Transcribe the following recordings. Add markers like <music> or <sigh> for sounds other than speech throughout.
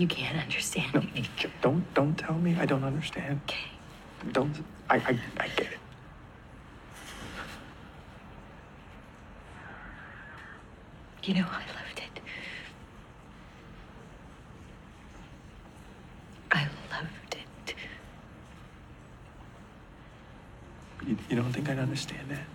You can't understand No, me. j- don't don't tell me I don't understand. Okay. Don't I I, I get it. You know, I loved it. I loved it. You, you don't think I'd understand that?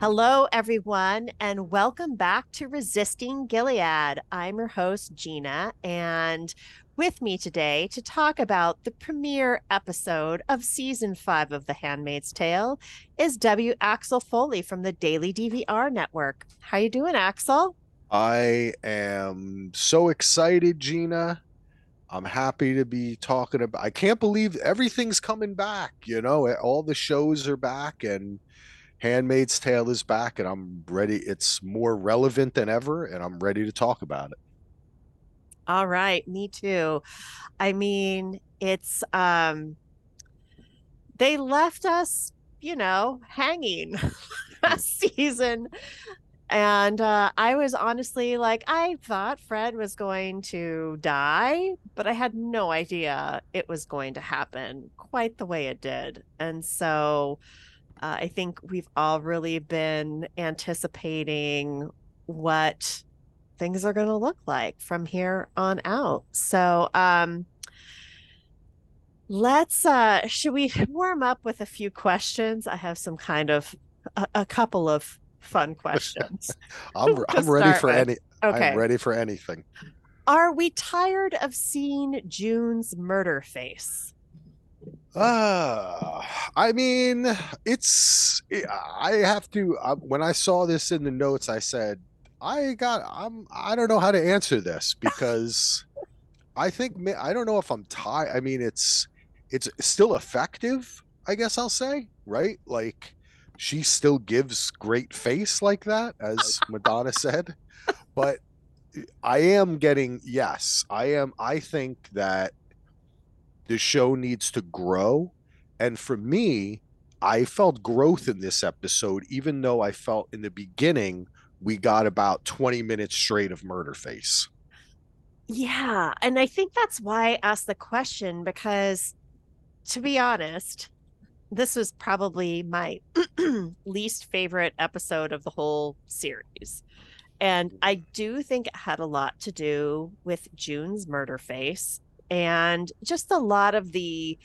Hello, everyone, and welcome back to Resisting Gilead. I'm your host, Gina, and with me today to talk about the premiere episode of season five of The Handmaid's Tale is W. Axel Foley from the Daily DVR Network. How you doing, Axel? I am so excited, Gina. I'm happy to be talking about. I can't believe everything's coming back. You know, all the shows are back, and Handmaid's Tale is back, and I'm ready. It's more relevant than ever, and I'm ready to talk about it. All right, me too. I mean, it's um they left us, you know, hanging <laughs> last season. And uh, I was honestly like, I thought Fred was going to die, but I had no idea it was going to happen quite the way it did. And so uh, I think we've all really been anticipating what things are going to look like from here on out. So, um, let's uh should we <laughs> warm up with a few questions? I have some kind of a, a couple of fun questions. <laughs> I'm <laughs> I'm ready for with. any. Okay. I'm ready for anything. Are we tired of seeing June's murder face? Uh, I mean, it's. I have to. Uh, when I saw this in the notes, I said, I got. I'm. I don't know how to answer this because I think I don't know if I'm tired. I mean, it's it's still effective. I guess I'll say right. Like she still gives great face like that, as Madonna said. But I am getting yes. I am. I think that the show needs to grow. And for me, I felt growth in this episode, even though I felt in the beginning we got about 20 minutes straight of murder face. Yeah, and I think that's why I asked the question because to be honest, this was probably my <clears throat> least favorite episode of the whole series. And I do think it had a lot to do with June's murder face and just a lot of the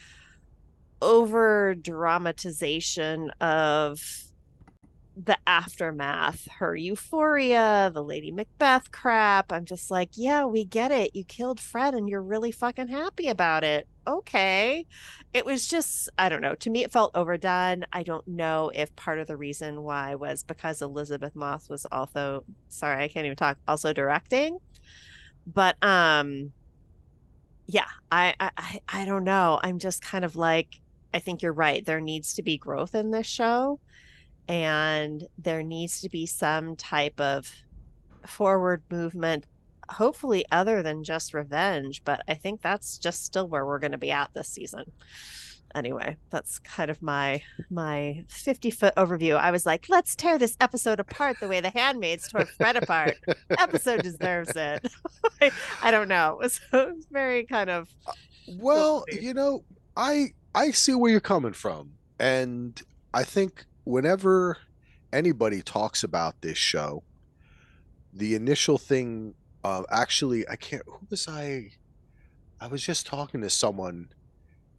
over dramatization of the aftermath, her euphoria, the Lady Macbeth crap. I'm just like, yeah, we get it. You killed Fred and you're really fucking happy about it. Okay. It was just, I don't know. To me, it felt overdone. I don't know if part of the reason why was because Elisabeth Moss was also, sorry, I can't even talk, also directing. But, um, yeah, I, I, I- don't know. I'm just kind of like, I think you're right. There needs to be growth in this show and there needs to be some type of forward movement hopefully other than just revenge but i think that's just still where we're going to be at this season anyway that's kind of my my 50 foot overview i was like let's tear this episode apart the way the handmaids tore fred apart episode deserves it <laughs> I, I don't know <laughs> it was, it was very kind of Well, see. you know, I I see where you're coming from. And I think whenever anybody talks about this show, the initial thing uh actually I can't who was I I was just talking to someone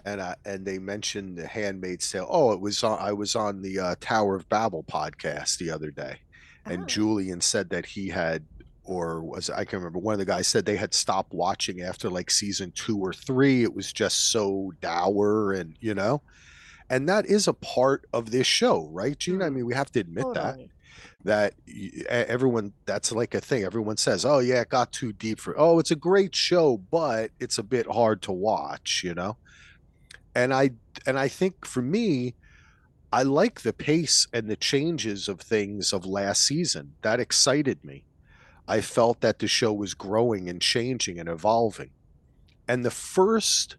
and I and they mentioned the handmaid's tale. Oh, it was on I was on the uh, Tower of Babel podcast the other day. And Oh. Julian said that he had or was I can remember one of the guys said they had stopped watching after like season two or three. It was just so dour and you know. And that is a part of this show, right, Gina? I Mm. mean, we have to admit that totally. that e- everyone that's like a thing everyone says oh yeah it got too deep for oh it's a great show but it's a bit hard to watch you know and i and i think for me i like the pace and the changes of things of last season. That excited me. I felt that the show was growing and changing and evolving. And the first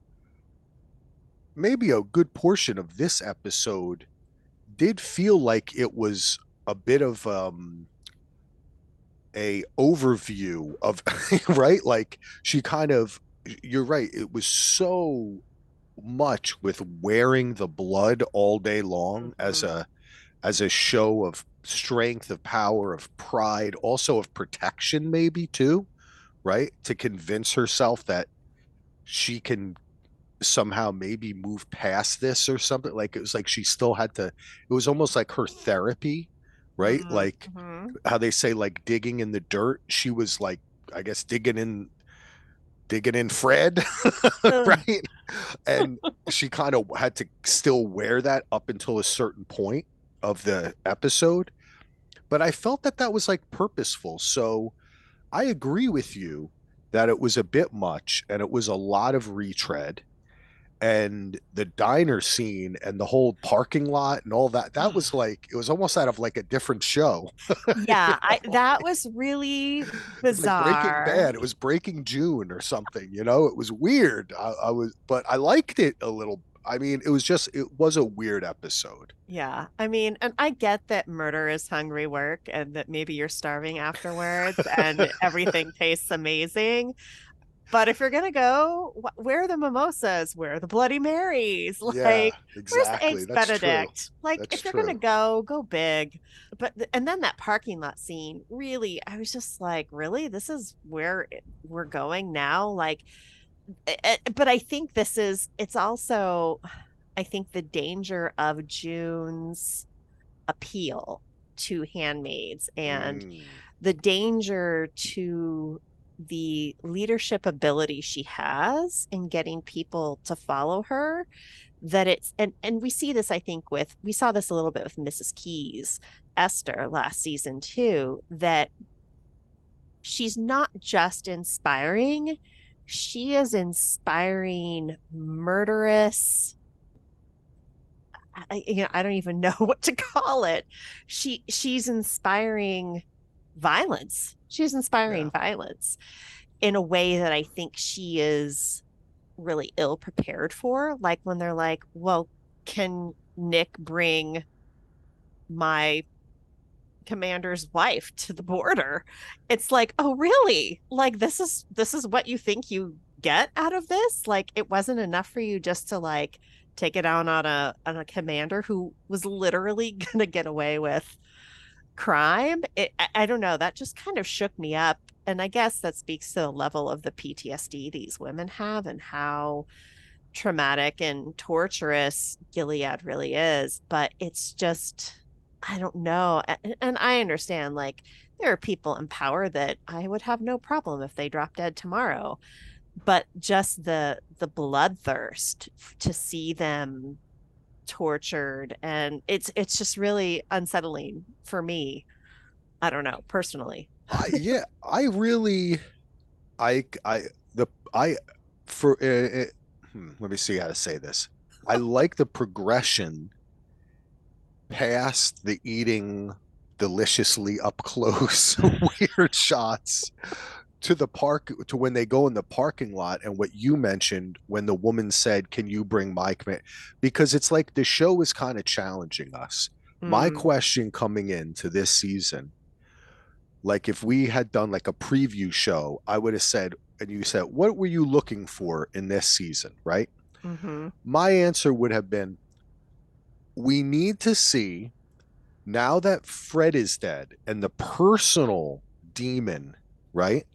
maybe a good portion of this episode did feel like it was a bit of um a overview of <laughs> right? Like she kind of you're right it was so much with wearing the blood all day long as Mhm. a as a show of strength of power of pride also of protection maybe too right to convince herself that she can somehow maybe move past this or something like it was like she still had to it was almost like her therapy right Mhm. like Mhm. how they say like digging in the dirt she was like i guess digging in digging in fred <laughs> right? And she kind of had to still wear that up until a certain point of the episode. But i felt that that was like purposeful. So i agree with you that it was a bit much and it was a lot of retread and the diner scene and the whole parking lot and all that that was mm. like it was almost out of like a different show <laughs> Yeah, I, <laughs> that was really It was bizarre. like Breaking Bad. It was Breaking June or something. You know, it was weird. I, I was, but I liked it a little. I mean, it was just, it was a weird episode. Yeah, I mean, and I get that murder is hungry work and that maybe you're starving afterwards and everything <laughs> tastes amazing. But if you're gonna go, wh- where are the mimosas? Where are the Bloody Marys? <laughs> Like, yeah, where's the exactly. eggs That's true. Benedict? Like, That's if you're gonna go, go big. But th- and then that parking lot scene, really, I was just like, really, this is where we're going now. Like, eh, eh, but I think this is. It's also, I think the danger of June's appeal to handmaids and Mm, the danger to the leadership ability she has in getting people to follow her that it's and and we see this i think with we saw this a little bit with mrs Keyes esther last season too that she's not just inspiring she is inspiring murderous I, you know, I don't even <laughs> know what to call it. She she's inspiring violence. She's inspiring violence in a way that I think she is really ill prepared for. Like when they're like, "Well, can Nick bring my commander's wife to the border?" It's like, "Oh, really? Like this is this is what you think you get out of this? Like it wasn't enough for you just to like take it out on a on a commander who was literally <laughs> gonna get away with crime it, I, I don't know that just kind of shook me up and i guess that speaks to the level of the ptsd these women have and how traumatic and torturous gilead really is but it's just i don't know A- and i understand like there are people in power that i would have no problem if they drop dead tomorrow but just the the bloodthirst to see them tortured and it's it's just really unsettling for me. I don't know personally. I, <laughs> yeah, I really, I, I, the, I, for, uh, uh, hmm, let me see how to say this. I <laughs> like the progression past the eating deliciously up close <laughs> weird shots to the park to when they go in the parking lot and what you mentioned when the woman said can you bring my command because it's like the show is kind of challenging us my Mm. question coming into this season like if we had done like a preview show i would have said and you said what were you looking for in this season right Mhm. my answer would have been we need to see now that Fred is dead and the personal demon, right?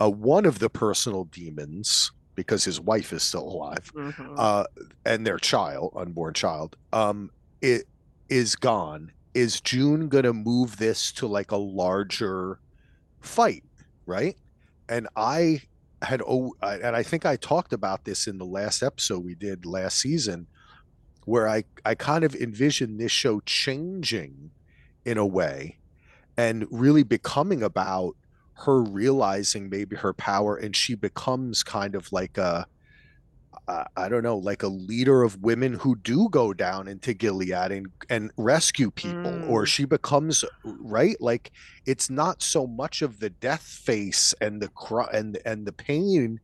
Uh, one of the personal demons, because his wife is still alive, Mhm. uh, and their child, unborn child, um, it is gone. Is June gonna move this to like a larger fight, right? And I had oh, and I think I talked about this in the last episode we did last season, where I I kind of envisioned this show changing in a way, and really becoming about her realizing maybe her power, and she becomes kind of like a uh, don't know, like a leader of women who do go down into Gilead and and rescue people, or Mm. she becomes right. Like it's not so much of the death face and the cry and and the pain.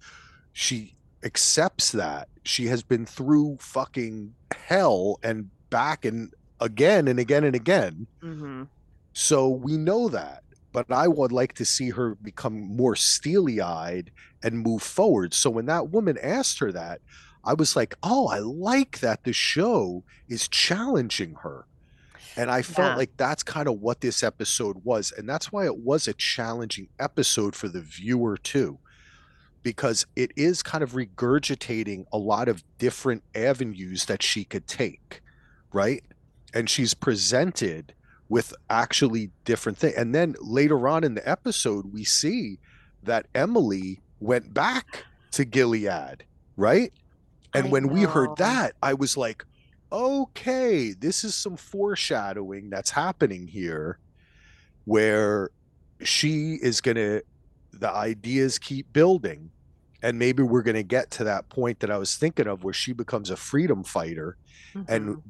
She accepts that she has been through fucking hell and back and again and again and again. hmm So we know that. But I would like to see her become more steely eyed and move forward. So when that woman asked her that, I was like, oh, I like that the show is challenging her. And I felt Yeah. like that's kind of what this episode was. And that's why it was a challenging episode for the viewer, too, because it is kind of regurgitating a lot of different avenues that she could take, right? And she's presented with actually different things. And then later on in the episode, we see that Emily went back to Gilead, right? And I when we heard that, I was like, okay, this is some foreshadowing that's happening here where she is going to, the ideas keep building. And maybe we're going to get to that point that I was thinking of where she becomes a freedom fighter. And Mhm.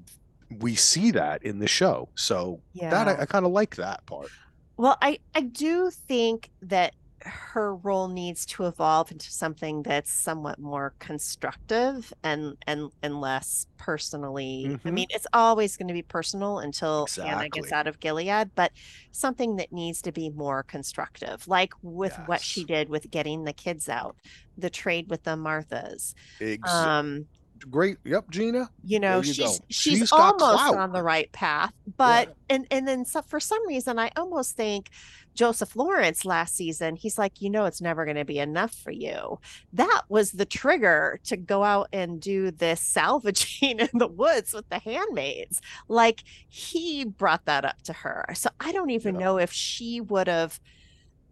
We see that in the show. So that I, I kind of like that part. Well, I I do think that her role needs to evolve into something that's somewhat more constructive and and and less personally. I Mhm. mean, it's always going to be personal until Hannah gets out of Gilead, but something that needs to be more constructive, like with what she did with getting the kids out, the trade with the Marthas. Ex- Um, Great. Yep, Gina. you know you she's she's, She's almost clout. on the right path but and and then so, for some reason i almost think joseph lawrence last season he's like you know it's never going to be enough for you that was the trigger to go out and do this salvaging <laughs> in the woods with the handmaids like he brought that up to her so i don't even Yeah. know if she would have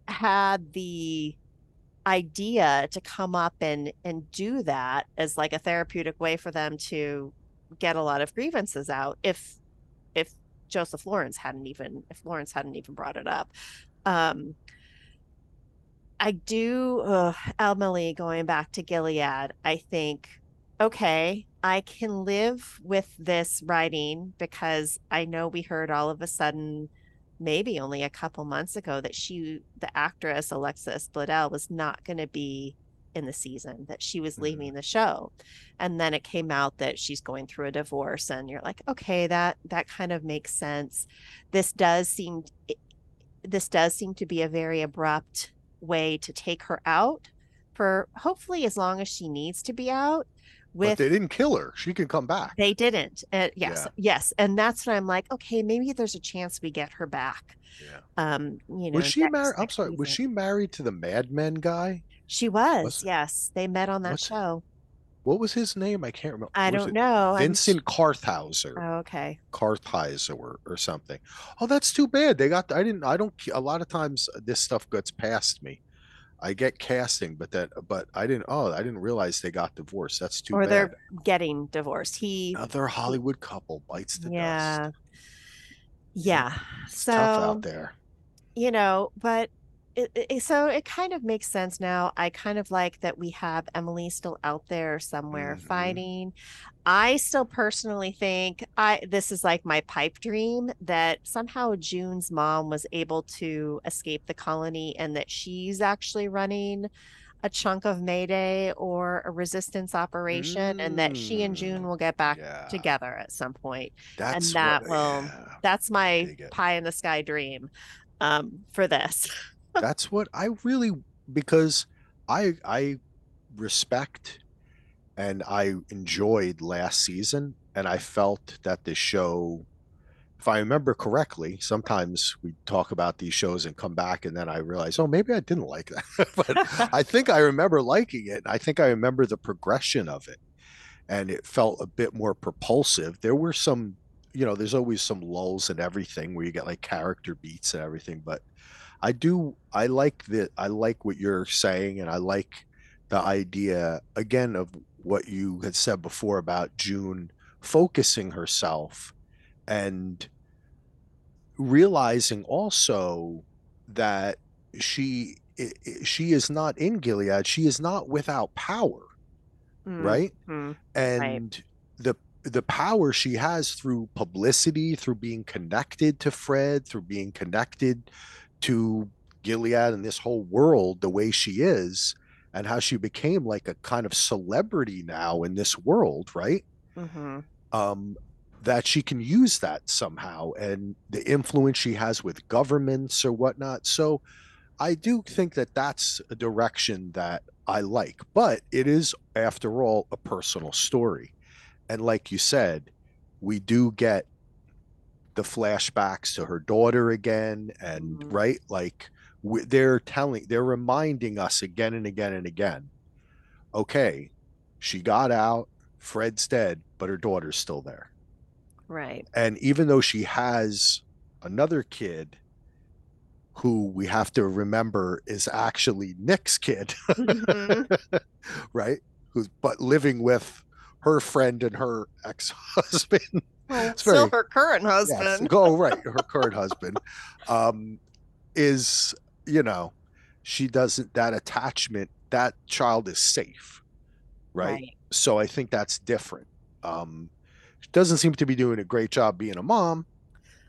had the idea to come up and and do that as like a therapeutic way for them to get a lot of grievances out if if Joseph Lawrence hadn't even if Lawrence hadn't even brought it up. Um I do uh, Emily going back to Gilead, I think okay, I can live with this writing because I know we heard all of a sudden maybe only a couple months ago that she the actress Alexis Bledel was not going to be in the season that she was Mhm. leaving the show. And then it came out that she's going through a divorce and you're like okay that that kind of makes sense. This does seem this does seem to be a very abrupt way to take her out for hopefully as long as she needs to be out but they didn't kill her. She can come back. they didn't. Uh, yes, Yeah. yes, and that's when I'm like, okay, maybe there's a chance we get her back. Yeah. Um, you know, Was she married? I'm sorry. Was she married to the Mad Men guy? She was. Was- yes, they met on that show. What was his name? I can't remember. I don't know. I'm Vincent Kartheiser. Oh, okay. Kartheiser or, or something. Oh, that's too bad. They got. I didn't. I don't. A lot of times this stuff gets past me. I get casting, but that. But I didn't. Oh, I didn't realize they got divorced. That's too or bad. they're getting divorced. He, Another Hollywood couple bites the yeah, dust. yeah. It's So tough out there. you know, but it, it, so it kind of makes sense now. I kind of like that we have Emily still out there somewhere Mhm. fighting. I still personally think I this is like my pipe dream that somehow June's mom was able to escape the colony and that she's actually running a chunk of Mayday or a resistance operation and that she and June Mm, will get back Yeah, together at some point that's that what, will- yeah. that's my pie in the sky dream um for this <laughs> that's what I really because I I respect and I enjoyed last season and I felt that the show if I remember correctly sometimes we talk about these shows and come back and then I realize oh maybe I didn't like that. <laughs> But <laughs> I think I remember liking it I think I remember the progression of it and it felt a bit more propulsive. There were some you know there's always some lulls and everything where you get like character beats and everything but I do I like that I like what you're saying and I like the idea again of what you had said before about June focusing herself and realizing also that she she is not in Gilead she is not without power right Mhm. and the the power she has through publicity through being connected to Fred through being connected to Gilead and this whole world the way she is and how she became like a kind of celebrity now in this world right Mhm. um that she can use that somehow and the influence she has with governments or whatnot. So I do think that that's a direction that I like, but it is, after all, a personal story. And like you said, we do get the flashbacks to her daughter again, and Mhm. right, like w- they're telling, they're reminding us again and again and again okay, she got out, Fred's dead, but her daughter's still there. Right. And even though she has another kid who we have to remember is actually Nick's kid, Mhm. <laughs> right? Who's but living with her friend and her ex-husband. Well, It's still very- her current Yes, husband. go <laughs> right, her current husband. Um is, you know, she doesn't that attachment, that child is safe. right? So I think that's different. Um, she doesn't seem to be doing a great job being a mom,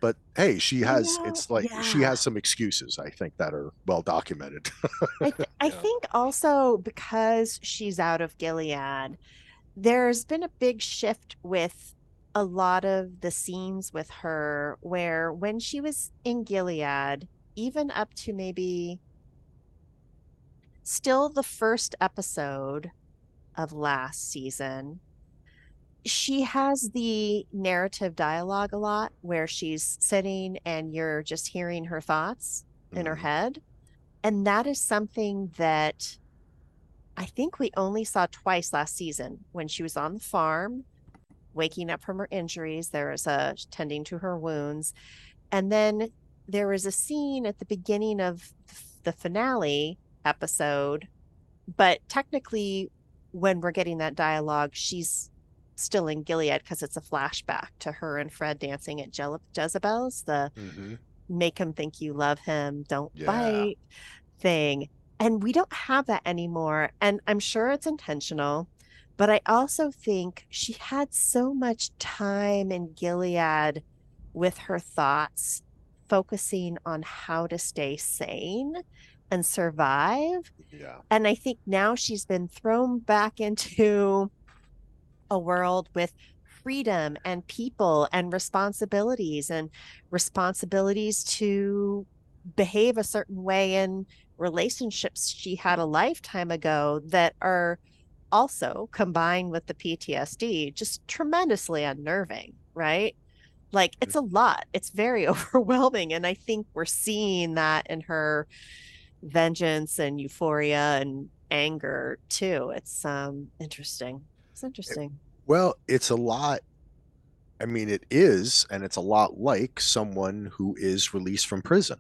but hey, she has. know, it's like she has some excuses. I think that are well documented. I, <laughs> th- I Yeah. think also because she's out of Gilead, there's been a big shift with a lot of the scenes with her where when she was in Gilead, even up to maybe still the first episode of last season, she has the narrative dialogue a lot where she's sitting and you're just hearing her thoughts in her Mhm. head. And that is something that I think we only saw twice last season when she was on the farm, waking up from her injuries. There is a tending to her wounds. And then there is a scene at the beginning of the finale episode. But technically, when we're getting that dialogue, she's still in Gilead because it's a flashback to her and Fred dancing at Je- Jezebel's, the Mhm. make him think you love him, don't Yeah. bite thing. And we don't have that anymore. And I'm sure it's intentional, but I also think she had so much time in Gilead with her thoughts, focusing on how to stay sane and survive. Yeah. And I think now she's been thrown back into a world with freedom and people and responsibilities and responsibilities to behave a certain way in relationships she had a lifetime ago that are also combined with the PTSD just tremendously unnerving, right? Like it's a lot. It's very <laughs> overwhelming and I think we're seeing that in her vengeance and euphoria and anger too. It's um interesting. It's interesting. Well, it's a lot. I mean, it is, and it's a lot like someone who is released from prison,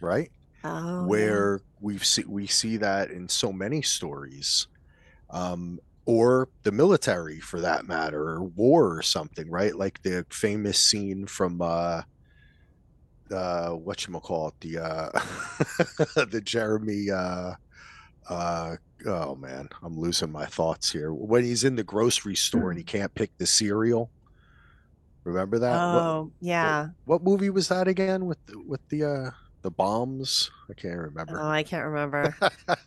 right? Oh, yeah. where we've see we see that in so many stories um or the military for that matter or war or something right? Like the famous scene from uh uh what you call it the uh <laughs> the jeremy uh uh oh man i'm losing my thoughts here. When he's in the grocery store and he can't pick the cereal. Remember that? What- Oh, yeah. what movie was that again with the, with the uh the bombs? I can't remember. Oh, I can't remember.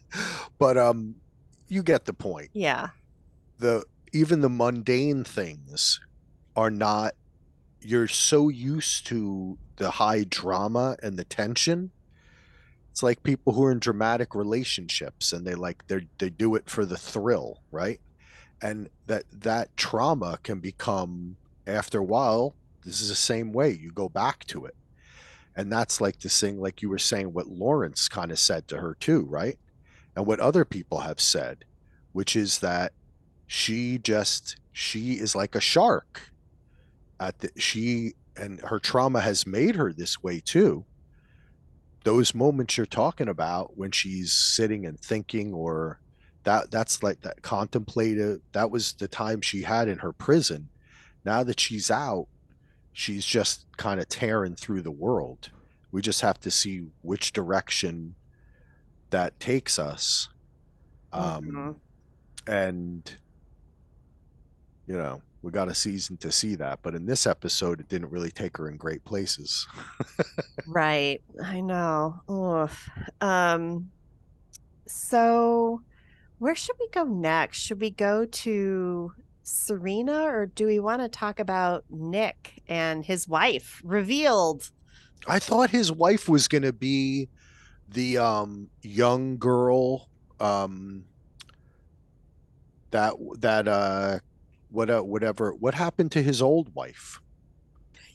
<laughs> but um you get the point. Yeah. the even the mundane things are not you're so used to the high drama and the tension. It's like people who are in dramatic relationships and they like they they do it for the thrill right? And that that trauma can become after a while this is the same way you go back to it. And that's like this thing like you were saying what lawrence kind of said to her too right and what other people have said which is that she just she is like a shark at the she and her trauma has made her this way too. Those moments you're talking about when she's sitting and thinking or that that's like that contemplative that was the time she had in her prison. Now that she's out she's just kind of tearing through the world. We just have to see which direction that takes us um Mhm. and you know we got a season to see that but in this episode it didn't really take her in great places <laughs> Right. I know. Oof. Um so where should we go next? Should we go to Serena, or do we want to talk about Nick and his wife revealed? I thought his wife was going to be the um young girl um that that uh what uh, whatever what happened to his old wife?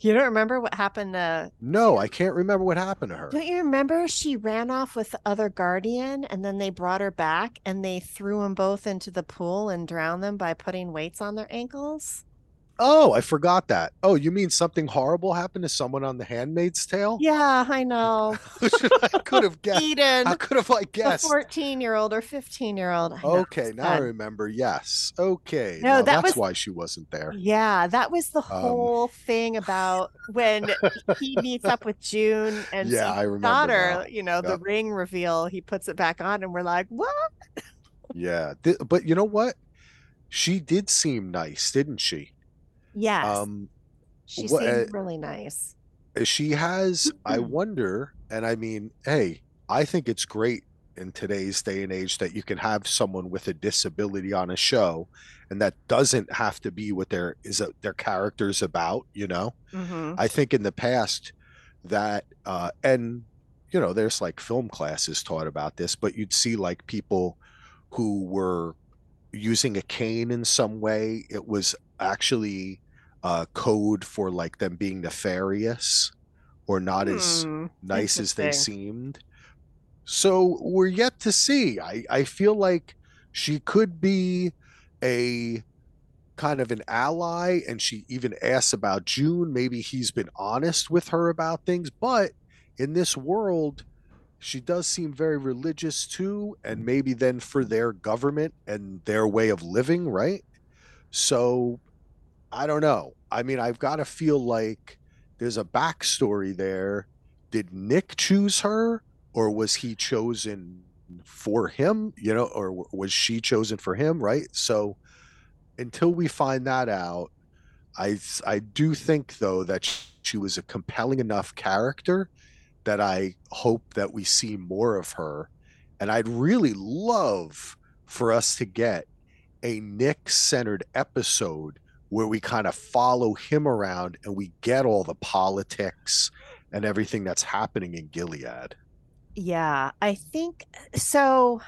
You don't remember what happened to No, I can't remember what happened to her. Don't you remember she ran off with the other guardian and then they brought her back and they threw them both into the pool and drowned them by putting weights on their ankles? Oh, I forgot that. Oh, you mean something horrible happened to someone on The Handmaid's Tale? Yeah, I know. <laughs> I could have guessed. Eden, How could have I the guessed? 14 year old or 15 year old. Okay, now I remember. Yes. Okay. No, that that's was- why she wasn't there. Yeah, that was the Um, whole thing about when he meets up with June <laughs> and Yeah, I remember daughter, now. you know, the ring reveal, he puts it back on and we're like, what? Yeah. Th- but you know what? She did seem nice, didn't she? Yes. Um she seemed uh, really nice. she has i wonder and i mean hey i think it's great in today's day and age that you can have someone with a disability on a show and that doesn't have to be what their is a, their characters about you know hmm i think in the past that uh and you know there's like film classes taught about this but you'd see like people who were using a cane in some way it was actually uh code for like them being nefarious or not as Hmm, nice as they seemed. So we're yet to see. I i feel like she could be a kind of an ally and she even asks about June. Maybe he's been honest with her about things but in this world she does seem very religious too and maybe then for their government and their way of living right? So I don't know. I mean I've got to feel like there's a backstory there. Did Nick choose her or was he chosen for him you know or was she chosen for him right? So until we find that out I I do think though that she was a compelling enough character that i hope that we see more of her. And i'd really love for us to get a nick centered episode where we kind of follow him around and we get all the politics and everything that's happening in gilead Yeah, I think so.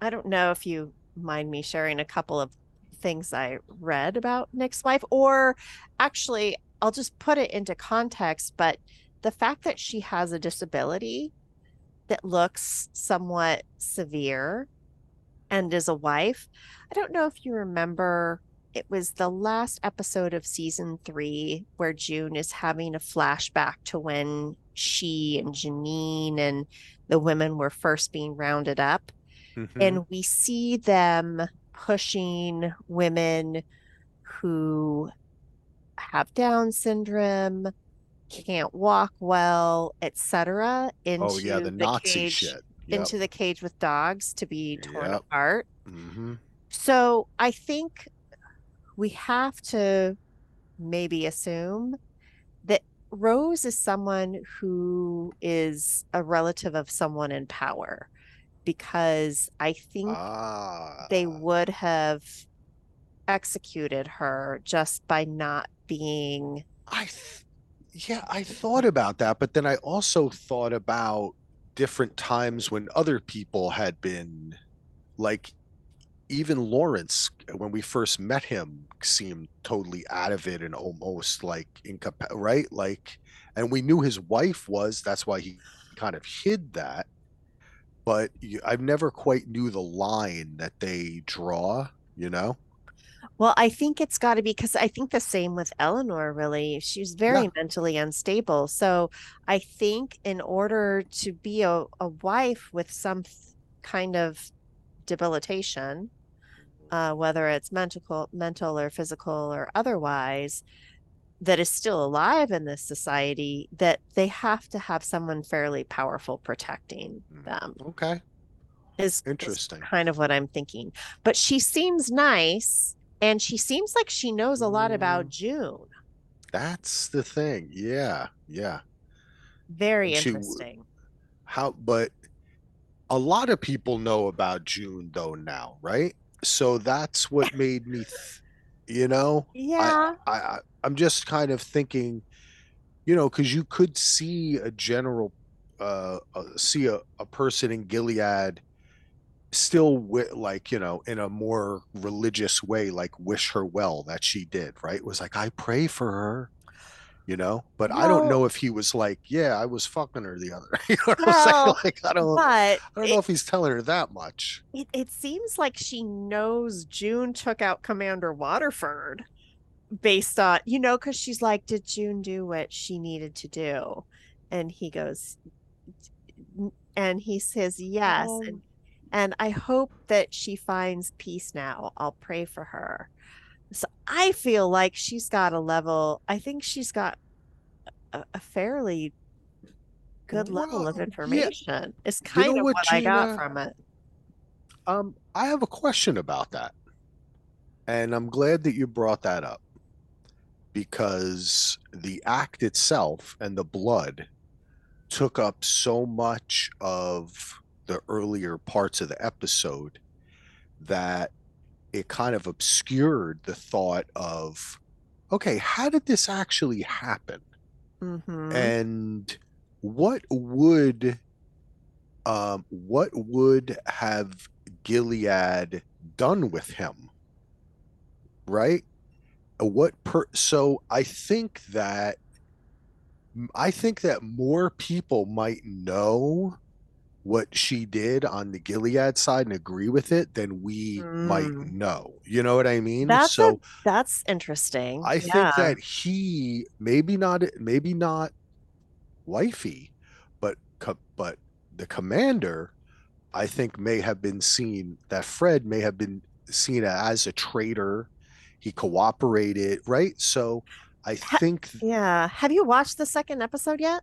I don't know if you mind me sharing a couple of things I read about Nick's wife, or actually, I'll just put it into context. But the fact that she has a disability that looks somewhat severe and is a wife, I don't know if you remember. It was the last episode of season three where June is having a flashback to when she and Janine and the women were first being rounded up. Mhm. And we see them pushing women who have Down syndrome, can't walk well, etc., into oh yeah the nazi cage, shit Yep. into the cage with dogs to be torn Yep. apart. hmm So I think we have to maybe assume that Rose is someone who is a relative of someone in power because I think ah. they would have executed her just by not being I th- yeah, I thought about that, but then I also thought about different times when other people had been like even Lawrence when we first met him seemed totally out of it and almost like incap right? Like and we knew his wife was that's why he kind of hid that. But you, I've never quite knew the line that they draw, you know? Well, I think it's got to be because I think the same with Eleanor, really. She's very mentally unstable. So I think in order to be a, a wife with some th- kind of debilitation, uh, whether it's mental, mental or physical or otherwise, that is still alive in this society, that they have to have someone fairly powerful protecting Mm. them. Okay. Is, is Interesting. kind of what I'm thinking. But she seems nice and she seems like she knows a lot about Mm. June. That's the thing. Yeah. Yeah. Very she interesting. how but a lot of people know about june though now right so that's what made me th- You know, Yeah. I, I I'm just kind of thinking, you know, because you could see a general, uh, uh see a, a person in Gilead still wi- like you know in a more religious way like wish her well that she did right? It was like i pray for her you know but i don't know if he was like yeah i was fucking her the other <laughs> you know what i'm saying like i don't but i don't know if he's telling her that much it, it seems like she knows June took out Commander Waterford based on, you know, because she's like, Did June do what she needed to do? And he goes, and he says, Yes. Um, And, and I hope that she finds peace now. I'll pray for her. So I feel like she's got a level, I think she's got a, a fairly good level of Well, yeah. information. It's You kind know of what, what I got from it. um i have a question about that and i'm glad that you brought that up because the act itself and the blood took up so much of the earlier parts of the episode that it kind of obscured the thought of okay how did this actually happen? Hmm and what would um what would have gilead done with him? Right? What per so i think that i think that more people might know what she did on the gilead side and agree with it then we might Mm. know you know what i mean That's so a, that's interesting. I Yeah. think that he maybe not maybe not wifey, but but the commander, I think may have been seen that Fred may have been seen as a traitor. He cooperated, right? So I Ha- think Yeah. Have you watched the second episode yet?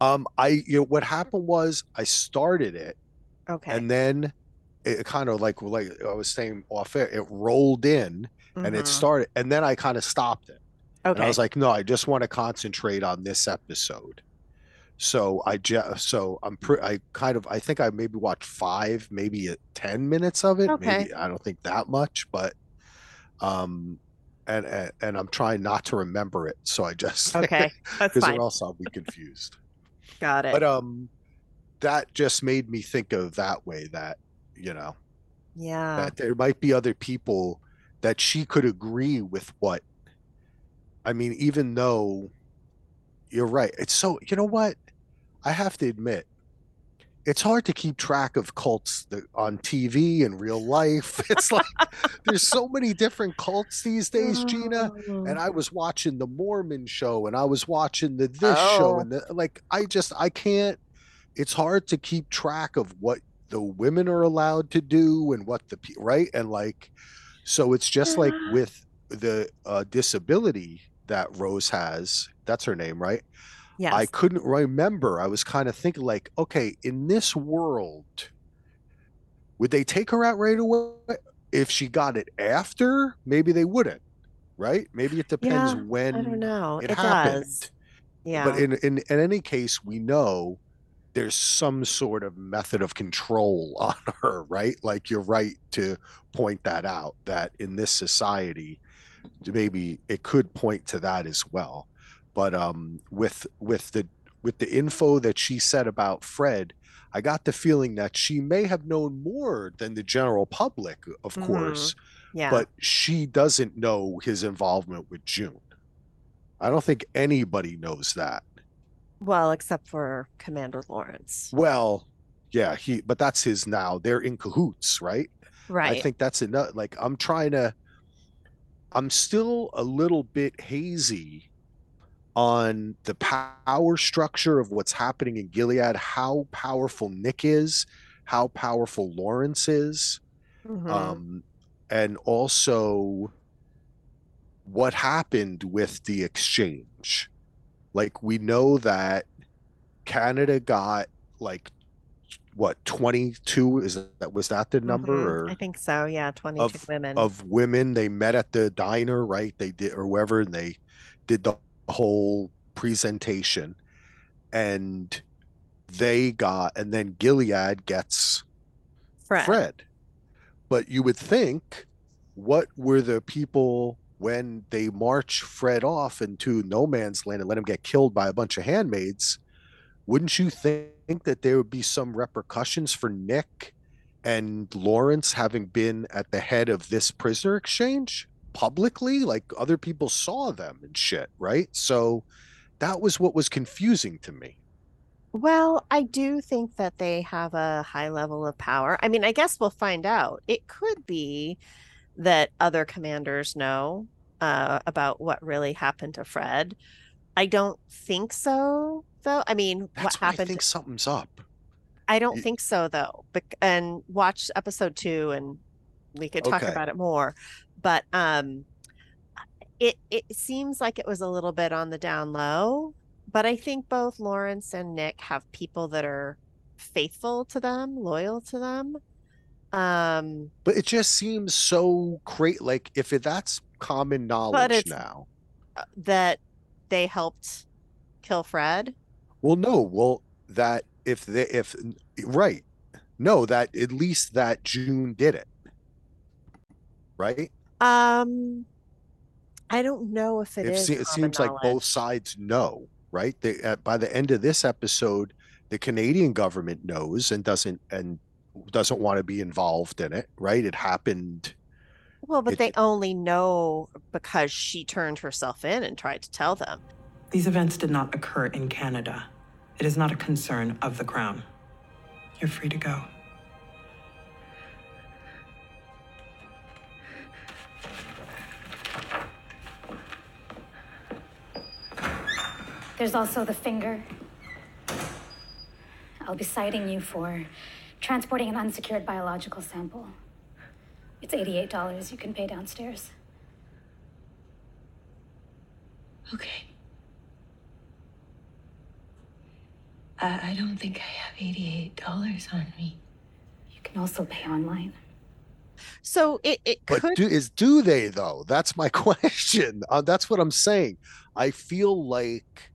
Um I you know what happened was I started it Okay. and then it kind of like like I was saying off air, it rolled in and it Mhm. started and then I kind of stopped it. Okay. And I was like, no, I just want to concentrate on this episode. So I just, so I'm, pre- I kind of, I think I maybe watched five, maybe uh, 10 minutes of it. Okay. Maybe, I don't think that much, but, um, and, and, and I'm trying not to remember it. So I just, <laughs> okay. That's because fine. or else I'll be confused. Got it. but, um, that just made me think of that way that, you know, yeah. that there might be other people that she could agree with what I mean, even though you're right. It's so you know what? I have to admit, it's hard to keep track of cults that, on TV and real life. <laughs> It's like there's so many different cults these days, Gina. Oh. And I was watching the Mormon show and I was watching the this show Oh. and the, like I just I can't it's hard to keep track of what the women are allowed to do and what the right and like so it's just like with the uh, disability that Rose has that's her name right yes. I couldn't remember I was kind of thinking like okay in this world would they take her out right away if she got it after maybe they wouldn't right maybe it depends Yeah, when I don't know. it It, happened. does. Yeah. but in, in in any case, we know there's some sort of method of control <laughs> on her, right? Like you're right to point that out. That in this society, maybe it could point to that as well. But um, with with the with the info that she said about Fred, I got the feeling that she may have known more than the general public, of Mhm. course, yeah. but she doesn't know his involvement with June. I don't think anybody knows that. well, except for Commander Lawrence. Well, yeah, he but that's his now. They're in cahoots, right? Right. I think that's enough. Like I'm trying to I'm still a little bit hazy on the power structure of what's happening in Gilead, how powerful Nick is, how powerful Lawrence is, Mhm. um, and also what happened with the exchange. Like we know that Canada got like what 22 is that was that the number Mhm. or I think so. Yeah. 22 of- women. of women they met at the diner right they did or wherever and they did the whole presentation and they got and then Gilead gets Fred. Fred. But you would think, what were the people when they march Fred off into no man's land and let him get killed by a bunch of handmaids, wouldn't you think that there would be some repercussions for Nick and Lawrence having been at the head of this prisoner exchange publicly? Like other people saw them and shit, right? So that was what was confusing to me. Well, I do think that they have a high level of power. I mean, I guess we'll find out. It could be that other commanders know uh, about what really happened to Fred. I don't think so, though. I mean, That's what happened I think something's up. I don't it- think so, though. And watch episode two, and we could talk Okay. about it more. But um, it it seems like it was a little bit on the down low. But I think both Lawrence and Nick have people that are faithful to them, loyal to them. Um, But it just seems so great. Like if it, that's common knowledge now. uh, that they helped kill Fred. Well, no. Well, that if they if right, no, that at least that June did it, right? Um, I don't know if it If is. it common seems like both sides know, right? They, uh, by the end of this episode, the Canadian government knows and doesn't and doesn't want to be involved in it, right? It happened. Well, but it- they only know because she turned herself in and tried to tell them. These events did not occur in Canada. It is not a concern of the Crown. You're free to go. There's also the finger. I'll be citing you for transporting an unsecured biological sample. It's $88 you can pay downstairs. Okay. I, I don't think I have $88 on me. You can also pay online. So it, it But could do, is do they though? That's my <laughs> question. Uh, that's what I'm saying. I feel like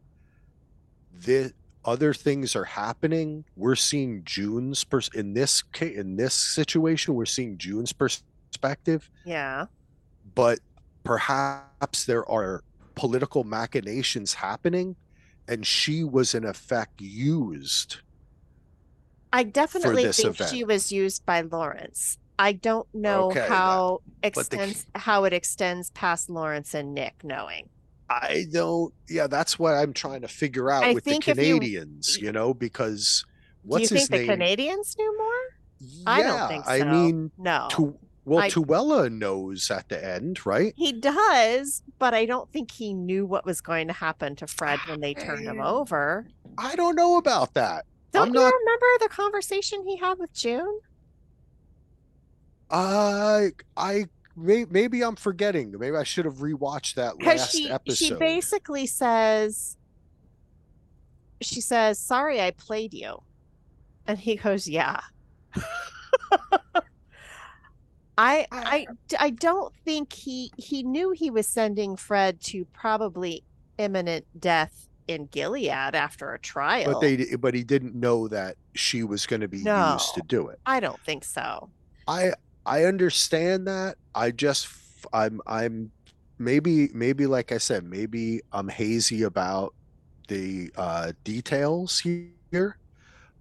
the other things are happening. We're seeing June's pers- in this case in this situation. We're seeing June's perspective, yeah. but perhaps there are political machinations happening, and she was in effect used. I definitely think event. she was used by Lawrence. I don't know Okay, how the- extends how it extends past Lawrence and Nick knowing. I don't. Yeah, that's what I'm trying to figure out I with the if you- Canadians. You know, because Do what's you his think the name? Canadians knew more? I don't think so. I mean, no. Tu- well, I- Tuello knows at the end, right? He does, but I don't think he knew what was going to happen to Fred when they turned him ah. over. I don't know about that. Don't I'm you not- remember the conversation he had with June? I, I, may, maybe I'm forgetting. Maybe I should have rewatched that last she episode. she basically says she says, Sorry I played you. And he goes, Yeah. I I I don't think he he knew he was sending Fred to probably imminent death in Gilead after a trial. but they, but he didn't know that she was going to be No. used to do it. I don't think so. I I understand that. I just I'm I'm maybe maybe like I said, maybe I'm hazy about the uh details here,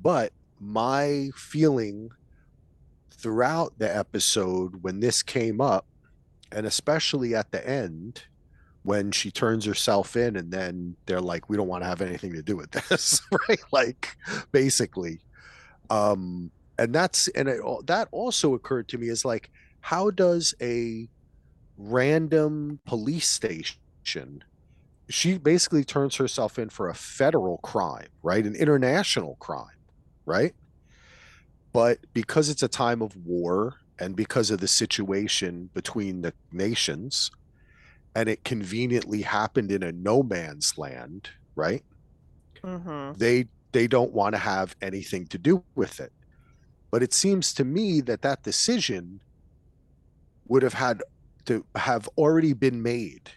but my feeling throughout the episode when this came up and especially at the end when she turns herself in and then they're like we don't want to have anything to do with this <laughs> right like basically um and that's and it, that also occurred to me is like how does a random police station she basically turns herself in for a federal crime right? An international crime right? But because it's a time of war and because of the situation between the nations and it conveniently happened in a no man's land right? Hmm they they don't want to have anything to do with it but it seems to me that that decision would have had to have already been made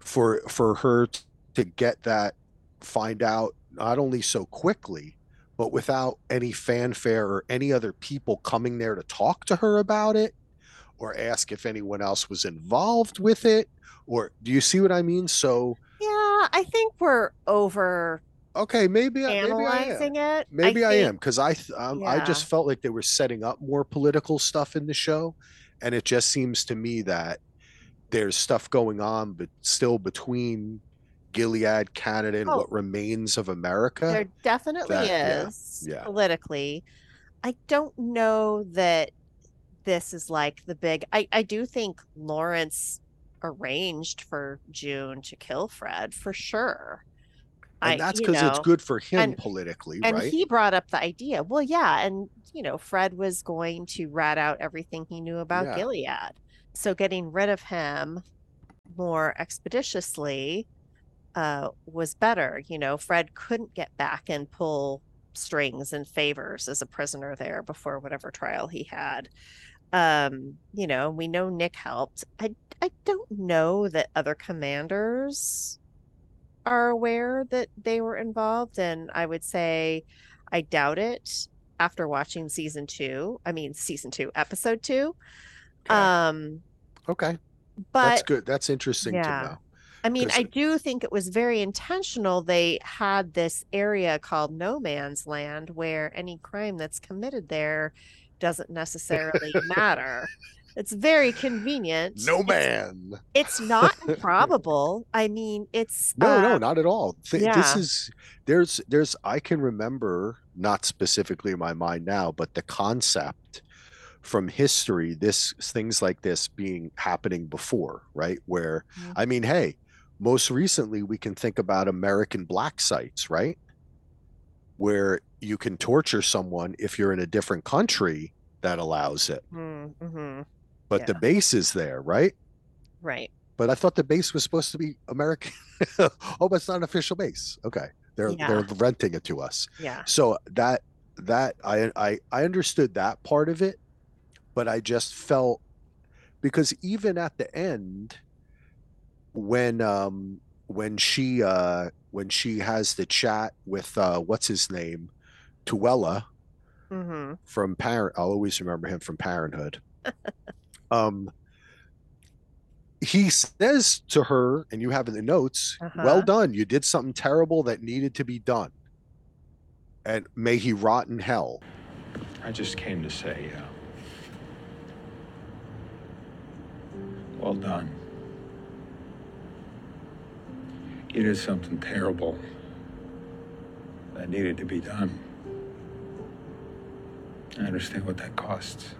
for for her to get that find out not only so quickly but without any fanfare or any other people coming there to talk to her about it or ask if anyone else was involved with it or do you see what I mean? So Yeah, I think we're over okay, maybe I, maybe I am. it. Maybe I, think- am because I um, I just felt like they were setting up more political stuff in the show, and it just seems to me that there's stuff going on, but still between Gilead, Canada, and Oh. what remains of America. There definitely that- yeah, is yeah. politically. I don't know that this is like the big. I I do think Lawrence arranged for June to kill Fred for sure. And I- that's because it's good for him and- politically, And right? he brought up the idea. Well, yeah, and you know, Fred was going to rat out everything he knew about Yeah. Gilead. So getting rid of him more expeditiously uh, was better. You know, Fred couldn't get back and pull strings and favors as a prisoner there before whatever trial he had. Um, you know, we know Nick helped. I I don't know that other commanders are aware that they were involved, and I would say I doubt it after watching season two. I mean, season two, episode two. Okay. Um, okay, but that's good. That's interesting yeah. to know. I mean, I do think it was very intentional. They had this area called no man's land where any crime that's committed there doesn't necessarily <laughs> matter. It's very convenient. No man. It's, not <laughs> improbable. I mean, it's No, no, uh, not at all. Th- This is there's there's I can remember not specifically in my mind now, but the concept from history, this things like this being happening before, right? Where Mhm. I mean, hey, most recently we can think about American black sites, right? Where you can torture someone if you're in a different country that allows it, mm, but the base is there, right? right. But I thought the base was supposed to be American. <laughs> oh, but it's not an official base. Okay, they're they're renting it to us. Yeah. So that that I I I understood that part of it, but I just felt because even at the end, when um when she uh when she has the chat with uh what's his name, Tuello hmm from Parent. I'll always remember him from Parenthood. <laughs> um, he says to her, and you have in the notes, "Well Uh-huh. done. You did something terrible that needed to be done, and may he rot in hell." I just came to say, uh, well done. You did something terrible that needed to be done. I understand what that costs.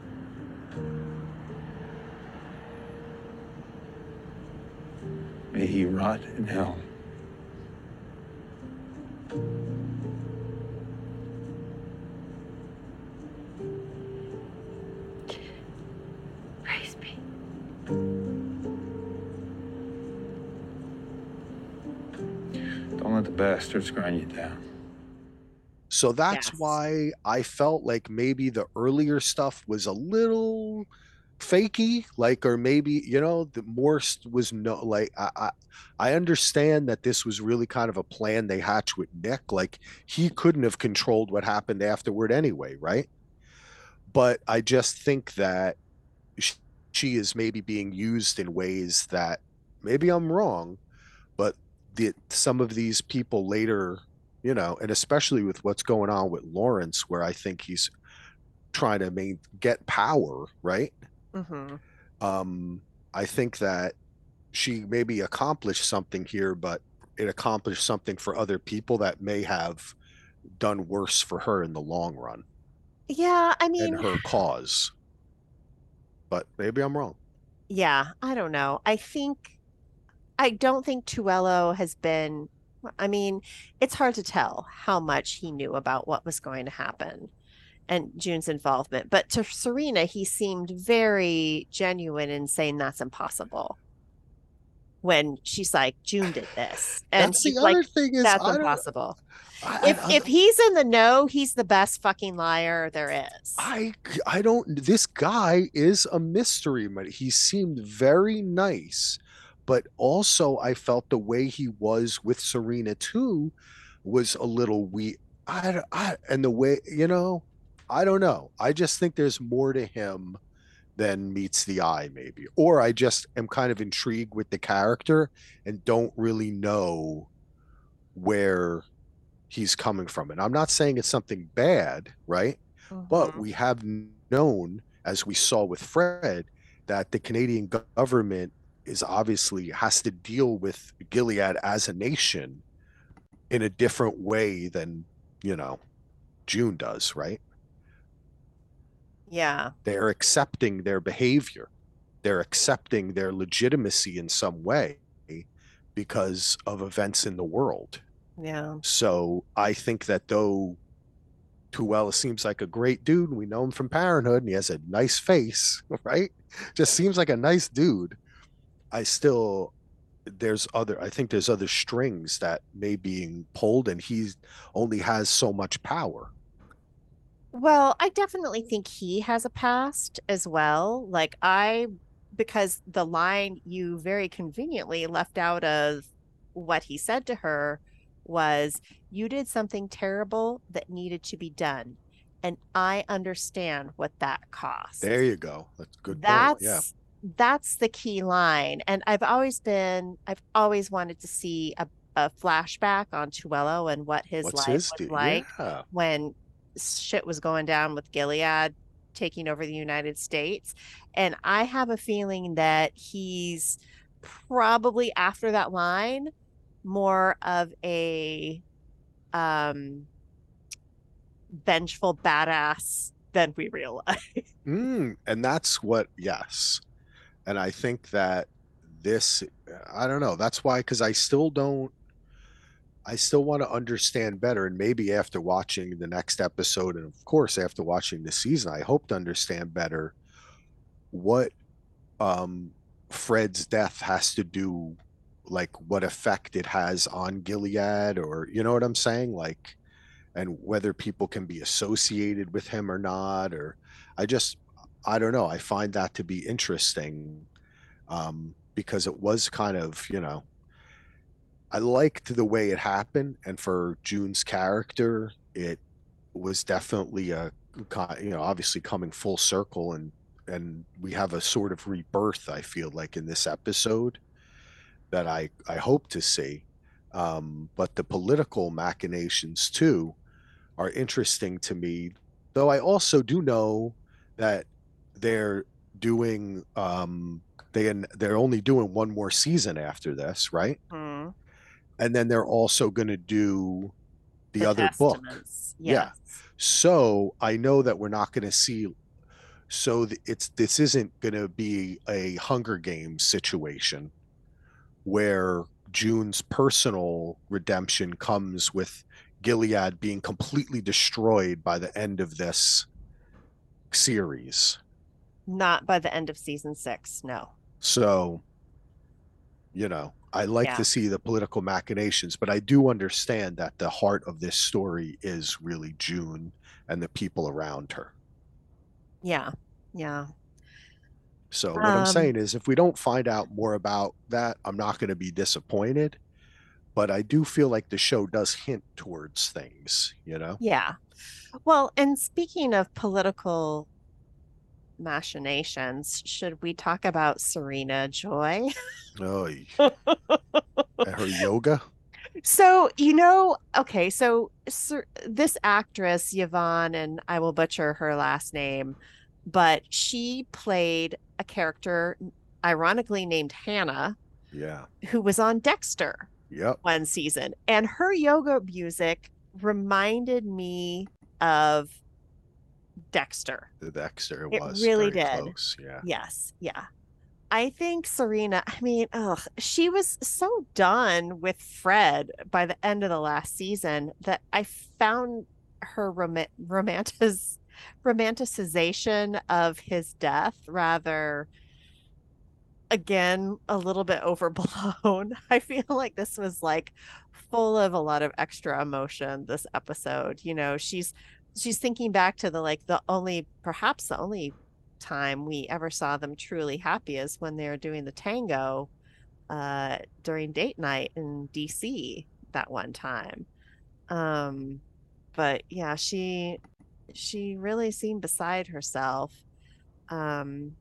May he rot in hell. Praise be. Don't let the bastards grind you down. So that's Yes. why I felt like maybe the earlier stuff was a little fakey, like, or maybe you know, the more st- was no like I, I I understand that this was really kind of a plan they hatched with Nick. Like he couldn't have controlled what happened afterward anyway, right? But I just think that sh- she is maybe being used in ways that maybe I'm wrong, but the some of these people later you know, and especially with what's going on with Lawrence, where I think he's trying to main, get power, right? Hmm Um, I think that she maybe accomplished something here, but it accomplished something for other people that may have done worse for her in the long run Yeah. I mean, and her cause. But maybe I'm wrong. Yeah, I don't know. I think I don't think Tuello has been I mean, it's hard to tell how much he knew about what was going to happen and June's involvement. But to Serena, he seemed very genuine in saying that's impossible. When she's like, June did this. <laughs> And That's the like, other thing is that's I impossible. I- If I- if he's in the know, he's the best fucking liar there is. I I don't this guy is a mystery but he seemed very nice but also I felt the way he was with Serena too was a little weird I, I and the way you know I don't know I just think there's more to him than meets the eye, maybe. Or I just am kind of intrigued with the character and don't really know where he's coming from. And I'm not saying it's something bad, right? But Mhm. we have known, as we saw with Fred, that the Canadian government is obviously has to deal with Gilead as a nation in a different way than, you know, June does, right? Yeah. They're accepting their behavior. They're accepting their legitimacy in some way because of events in the world. Yeah. So I think that though Tuello seems like a great dude, we know him from Parenthood, and he has a nice face, <laughs> right? Just seems like a nice dude. I still there's other I think there's other strings that may being pulled, and he only has so much power. Well, I definitely think he has a past as well. Like I because the line you very conveniently left out of what he said to her was you did something terrible that needed to be done and I understand what that cost. There you go. That's good. that's point. Yeah. that's the key line and i've always been i've always wanted to see a, a flashback on Tuello and what his What's life his was like Yeah. when shit was going down with gilead taking over the united states and i have a feeling that he's probably after that line more of a um vengeful badass than we realize <laughs> Mm, and that's what, yes. And I think that this, I don't know. That's why, because I still don't, I still want to understand better. And maybe after watching the next episode, and of course, after watching the season, I hope to understand better what um, Fred's death has to do, like what effect it has on Gilead, or you know what I'm saying? Like, and whether people can be associated with him or not, or I just, I don't know. I find that to be interesting um, because it was kind of, you know, I liked the way it happened, and for June's character, it was definitely a, you know, obviously coming full circle, and and we have a sort of rebirth. I feel like in this episode that I I hope to see, um, but the political machinations too are interesting to me. Though I also do know that they're doing um they they're only doing one more season after this, right? Hmm. And then they're also going to do the, other book. Testaments, Yeah. So I know that we're not going to see so it's this isn't going to be a Hunger Games situation where June's personal redemption comes with Gilead being completely destroyed by the end of this series. Not by the end of season six, no. So, you know, I like Yeah. to see the political machinations, but I do understand that the heart of this story is really June and the people around her. Yeah. Yeah. So what I'm Um, saying is if we don't find out more about that, I'm not going to be disappointed. But I do feel like the show does hint towards things, you know? Yeah. Well, and speaking of political machinations, should we talk about Serena Joy? Oh, <laughs> her yoga. So, you know, okay, so this actress, Yvonne, and I will butcher her last name, but she played a character ironically named Hannah, Yeah. who was on Dexter. Yep. one season and her yoga music reminded me of Dexter. The Dexter It was really did. close. Yeah. Yes, yeah. I think Serena, I mean, ugh, she was so done with Fred by the end of the last season that I found her rom- romantic romanticization of his death rather again a little bit overblown. <laughs> I feel like this was like full of a lot of extra emotion this episode. You know, she's she's thinking back to the like the only perhaps the only time we ever saw them truly happy is when they were doing the tango uh during date night in DC that one time. Um but yeah, she she really seemed beside herself. Um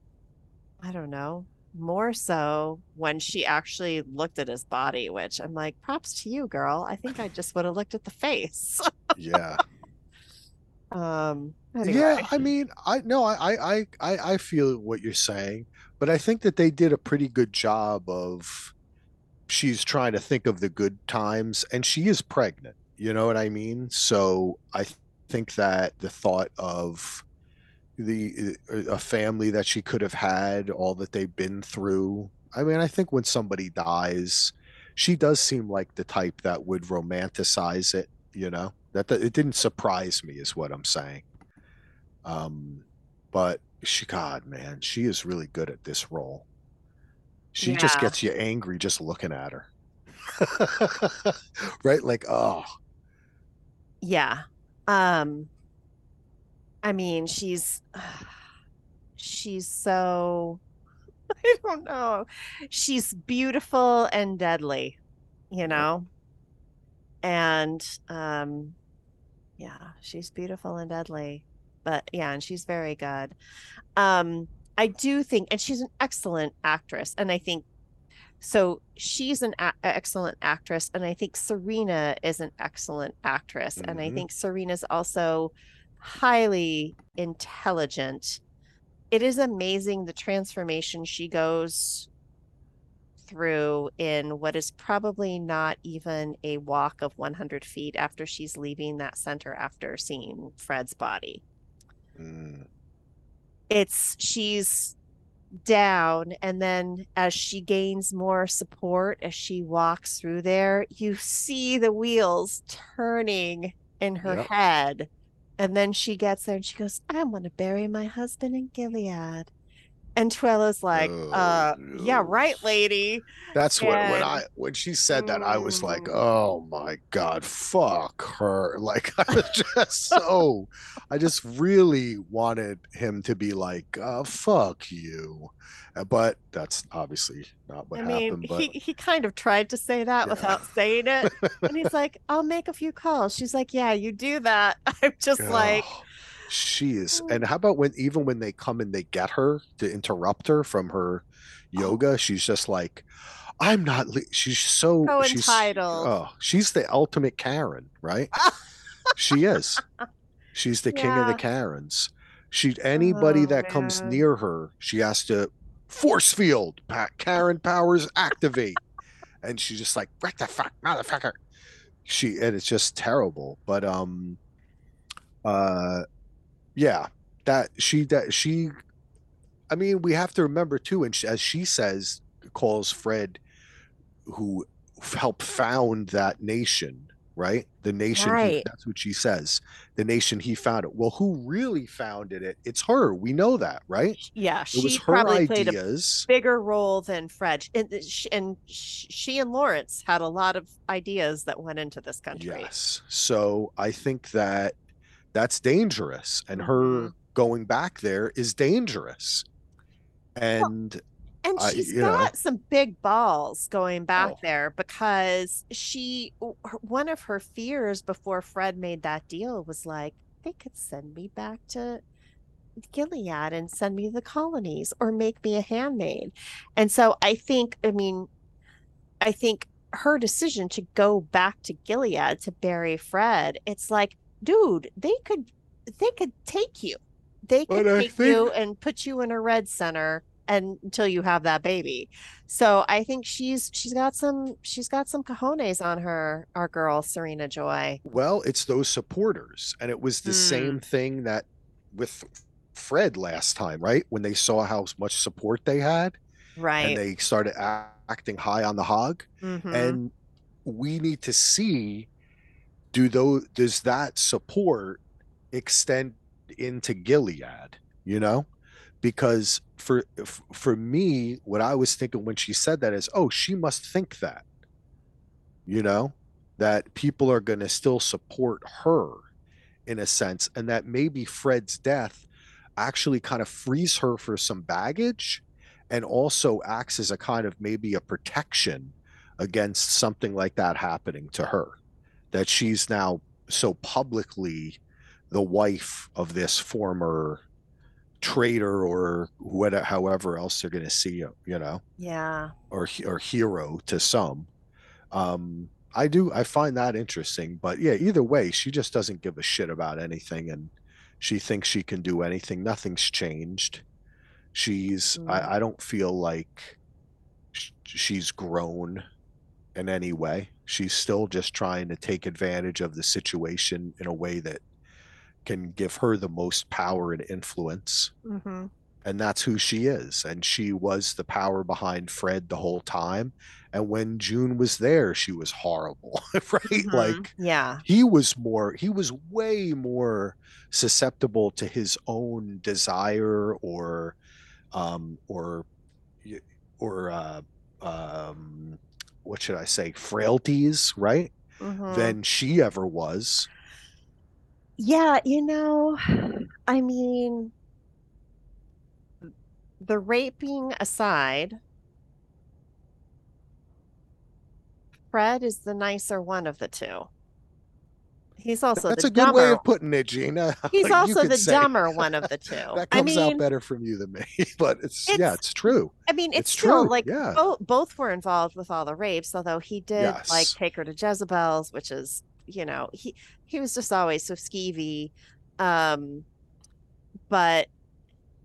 I don't know, more so when she actually looked at his body, which I'm like, props to you, girl. I think I just would have looked at the face. Yeah. Um, Yeah. I mean, I no, I, I, I, I feel what you're saying, but I think that they did a pretty good job of. She's trying to think of the good times, and she is pregnant. You know what I mean? So I th- think that the thought of the uh, a family that she could have had, all that they've been through. I mean, I think when somebody dies, she does seem like the type that would romanticize it. You know that, that it didn't surprise me, is what I'm saying. Um, but she, God, man, she is really good at this role. She just gets you angry just looking at her. <laughs> right? Like, oh, Yeah. Um I mean, she's <sighs> she's so <laughs> I don't know. She's beautiful and deadly, you know? And um yeah, she's beautiful and deadly. But yeah, and she's very good. Um I do think and she's an excellent actress and I think so she's an a- excellent actress and i think serena is an excellent actress and i Mhm. think serena's also highly intelligent it is amazing the transformation she goes through in what is probably not even a walk of 100 feet after she's leaving that center after seeing fred's body. Mm, it's she's down and then as she gains more support as she walks through there you see the wheels turning in her Yep. head. And then she gets there and she goes I want to bury my husband in gilead and Tuello's like Oh, uh yeah right lady That's what when I when she said that I was like, Mm. oh my god, fuck her. <laughs> Like I was just so I just really wanted him to be like, uh, fuck you. Uh, But that's obviously not what i mean happened. But he, he kind of tried to say that Yeah. without saying it and he's <laughs> like i'll make a few calls she's like yeah you do that <laughs> i'm just like she is and how about when even when they come and they get her to interrupt her from her yoga, she's just like, I'm not le-. she's so so she's entitled Oh, she's the ultimate Karen, right? she is. She's the king of the Karens. She anybody Oh, that comes near her, she has to force field. Pa- Karen powers activate, and she's just like, "What the fuck, motherfucker!" She and it's just terrible. But um, uh, yeah, that she that she. I mean, we have to remember too, and she, as she says, calls Fred, who helped found that nation, right? The nation. he- Right. that's what she says. The nation he founded. Well, who really founded it? It's her. We know that, right? Yeah, It she was her probably played a ideas. bigger role than Fred. And, th- sh- and she and Lawrence had a lot of ideas that went into this country. Yes. So I think that that's dangerous, and her Mhm. going back there is dangerous. And And I- she's know. got some big balls going back Oh. there because she, one of her fears before Fred made that deal was like, they could send me back to Gilead and send me the colonies or make me a handmaid. And so I think, I mean, I think her decision to go back to Gilead to bury Fred, it's like, dude, they could they could take you. They could But take you and put you in a red center and until you have that baby. So I think she's she's got some she's got some cojones on her, our girl Serena Joy. well, it's those supporters, and it was the Hmm. same thing that with Fred last time, right? When they saw how much support they had, Right. and they started acting high on the hog. Mhm. and we need to see do those does that support extend into gilead you know? Because for for me what i was thinking when she said that is oh she must think that you know? That people are going to still support her in a sense and that maybe fred's death actually kind of frees her for some baggage and also acts as a kind of maybe a protection against something like that happening to her that she's now so publicly the wife of this former traitor or whatever however else they're going to see you you know? Yeah. or or hero to some. Um i do i find that interesting but yeah either way she just doesn't give a shit about anything and she thinks she can do anything. Nothing's changed. She's Mm. I, I don't feel like sh- she's grown in any way. She's still just trying to take advantage of the situation in a way that can give her the most power and influence. Mm-hmm. and that's who she is. And she was the power behind fred the whole time. And when june was there she was horrible <laughs> right? Like yeah. he was more he was way more susceptible to his own desire or um or or uh um what should i say frailties right mhm. than she ever was Yeah, you know, I mean, the raping aside, Fred is the nicer one of the two. He's also that's the a good way of putting it gina <laughs> He's also the say- dumber one of <laughs> the two. that I comes out better from you than me <laughs> but it's, yeah It's- it's true I mean, it's, It's true, like yeah. both both were involved with all the rapes, although he did like take her to Jezebel's, which is, you know, he he was just always so skeevy. Um but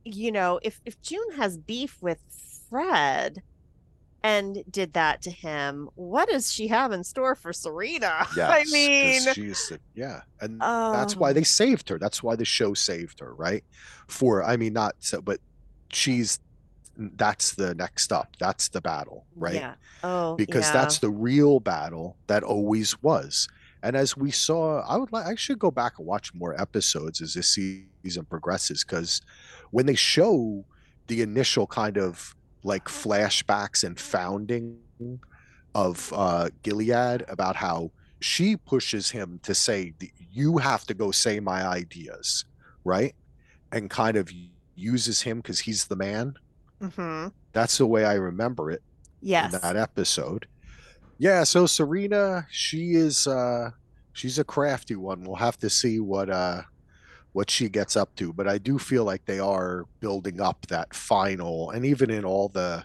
you know, if if June has beef with Fred and did that to him, what does she have in store for Serena? <laughs> Yes, I mean, she's the, yeah, and that's why um, they saved her. That's why the show saved her, right? For I mean, not so, but she's that's the next up. That's the battle, right? Yeah. Oh, Because yeah. that's the real battle that always was. And as we saw, I would like I should go back and watch more episodes as this season progresses because when they show the initial kind of like flashbacks and founding of uh Gilead about how she pushes him to say you have to go say my ideas, right? And kind of uses him because he's the man. Mhm. That's the way I remember it Yes. in that episode. Yeah, so Serena, she is uh she's a crafty one. We'll have to see what uh what she gets up to, but I do feel like they are building up that final and even in all the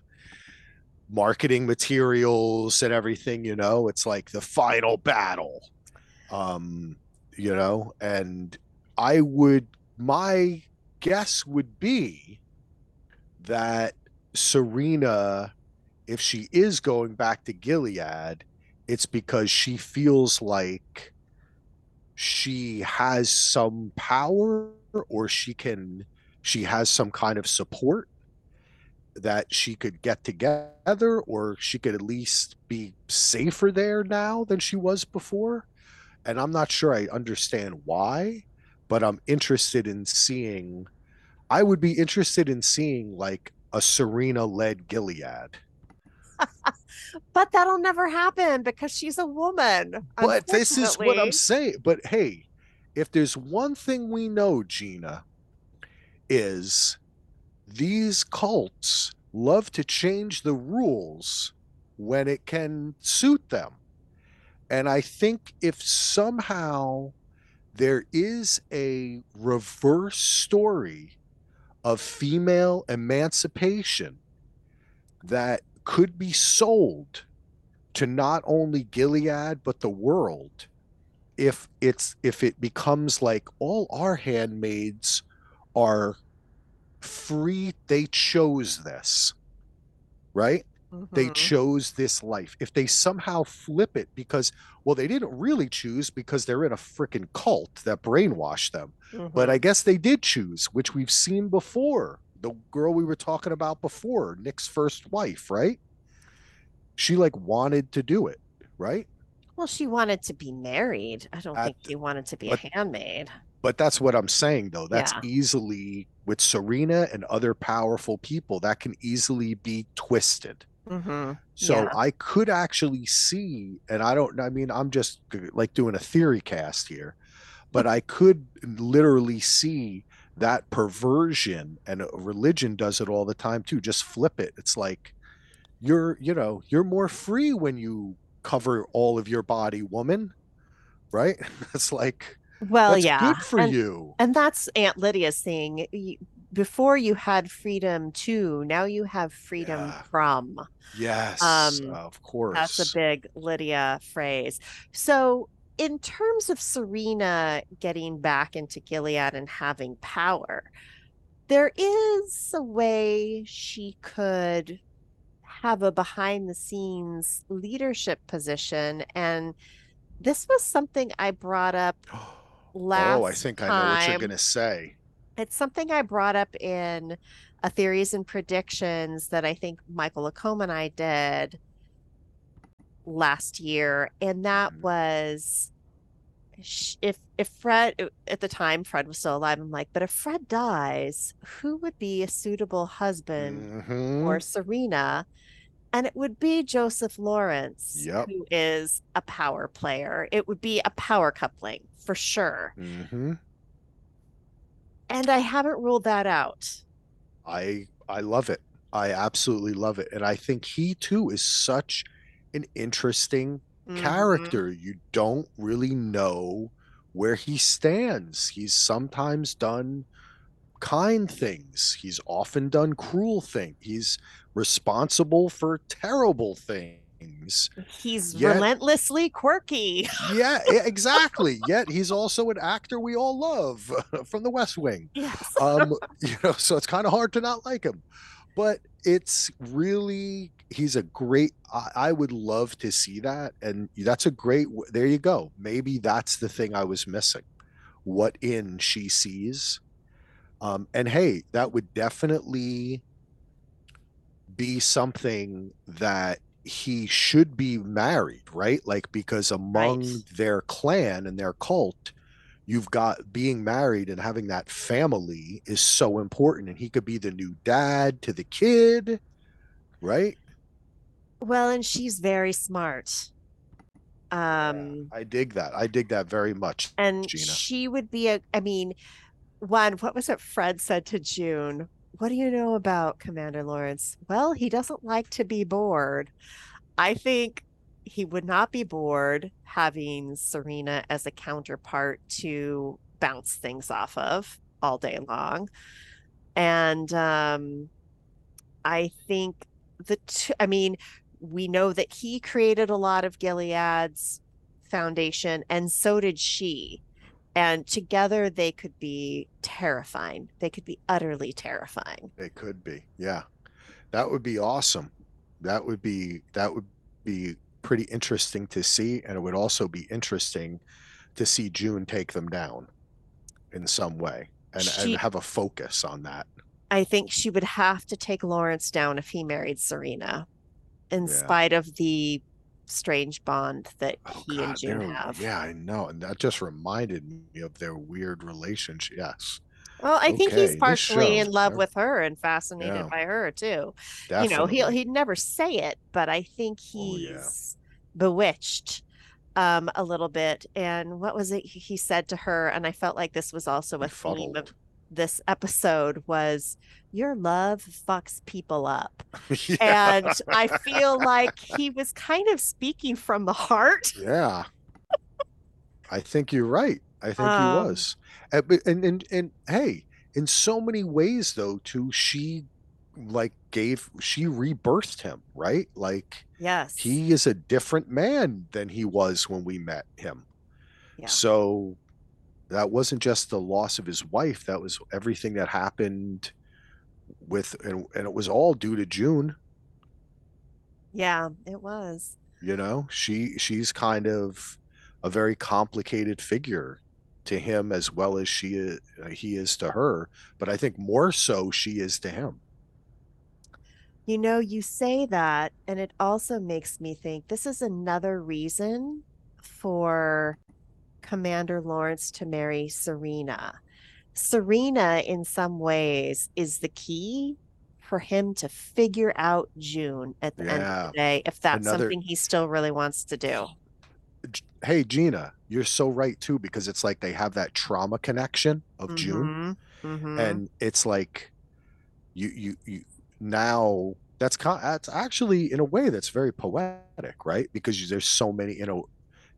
marketing materials and everything, you know, it's like the final battle. Um, you know, and I would my guess would be that Serena if she is going back to Gilead, it's because she feels like she has some power or she can she has some kind of support that she could get together or she could at least be safer there now than she was before. And i'm not sure i understand why but i'm interested in seeing i would be interested in seeing like a serena led gilead But that'll never happen because she's a woman. But this is what I'm saying. But hey, if there's one thing we know, Gina, is these cults love to change the rules when it can suit them. And I think if somehow there is a reverse story of female emancipation that could be sold to not only Gilead but the world if it's if it becomes like all our handmaids are free they chose this right they Mhm. chose this life if they somehow flip it because well they didn't really choose because they're in a freaking cult that brainwashed them but Mhm. I guess they did choose, which we've seen before. The girl we were talking about before, Nick's first wife, right? She like wanted to do it, right? Well, she wanted to be married. I don't At think she wanted to be but- a handmaid. But that's what I'm saying though. That's Yeah. easily with Serena and other powerful people, that can easily be twisted. hmm So Yeah. I could actually see, and I don't, I mean, I'm just like doing a theory cast here, but I could literally see that perversion and uh, religion does it all the time too. Just flip it. It's like you're, you know, you're more free when you cover all of your body, woman, right? <laughs> It's like, Well, that's yeah. good for and, you. and that's Aunt Lydia's thing. before you had freedom to, now you have freedom Yeah. from. Yes, Um, of course. That's a big Lydia phrase. So, in terms of Serena getting back into Gilead and having power, there is a way she could have a behind the scenes leadership position. And this was something I brought up last <gasps> oh, I think I know what you're gonna say. It's something I brought up in a theories and predictions that I think Michael Lacombe and I did last year, and that Mhm. was if if Fred at the time Fred was still alive. I'm like, but if Fred dies, who would be a suitable husband Mhm. for Serena? And it would be Joseph Lawrence, Yep. who is a power player. It would be a power coupling for sure. hmm And I haven't ruled that out. I I love it. I absolutely love it, and I think he too is such an interesting Mhm. character. You don't really know where he stands. He's sometimes done kind things. He's often done cruel things. He's responsible for terrible things. He's Yet- relentlessly quirky. Yeah, <laughs> exactly. Yet he's also an actor we all love <laughs> from The West Wing. Yes. Um, <laughs> you know, so it's kind of hard to not like him. But it's really he's a great I, I would love to see that and that's a great there you go. Maybe that's the thing I was missing. What in she sees. Um, and hey, that would definitely be something that he should be married, right? Like because among Right. their clan and their cult, you've got being married and having that family is so important. And he could be the new dad to the kid, right? Well, and she's very smart. Um, I dig that. I dig that very much. and Gina. she would be a, I mean, one, what was it Fred said to June? What do you know about Commander Lawrence? Well, he doesn't like to be bored. I think he would not be bored having Serena as a counterpart to bounce things off of all day long. And um, I think the two, I mean, we know that he created a lot of Gilead's foundation, and so did she. And together they could be terrifying. They could be utterly terrifying. They could be. Yeah. That would be awesome. That would be that would be pretty interesting to see and it would also be interesting to see June take them down in some way and, She- and have a focus on that. I think she would have to take Lawrence down if he married Serena, in Yeah. spite of the strange bond that Oh he and God, June have. Yeah, I know. And that just reminded me of their weird relationship. Yes. Well, I think he's partially in love with her and fascinated Yeah. by her too. Definitely. you know he'll he'd never say it but i think Oh, he's yeah. bewitched um a little bit and what was it he said to her and i felt like this was also a theme of. This episode was your love fucks people up <laughs> yeah. and i feel like he was kind of speaking from the heart Yeah. I think you're right. I think Um, he was. And, and and and hey, in so many ways though, too, she like gave she rebirthed him, right? Like yes he is a different man than he was when we met him. Yeah. So that wasn't just the loss of his wife, that was everything that happened with and, and it was all due to June. yeah it was you know she she's kind of a very complicated figure to him as well as she is, uh, he is to her but i think more so she is to him You know, you say that, and it also makes me think this is another reason for Commander Lawrence to marry Serena. Serena, in some ways, is the key for him to figure out June at the end of the day, if that's Another- something he still really wants to do. Hey gina you're so right too because it's like they have that trauma connection of june Mhm, mhm. and it's like you you you now that's that's actually in a way that's very poetic right because there's so many you know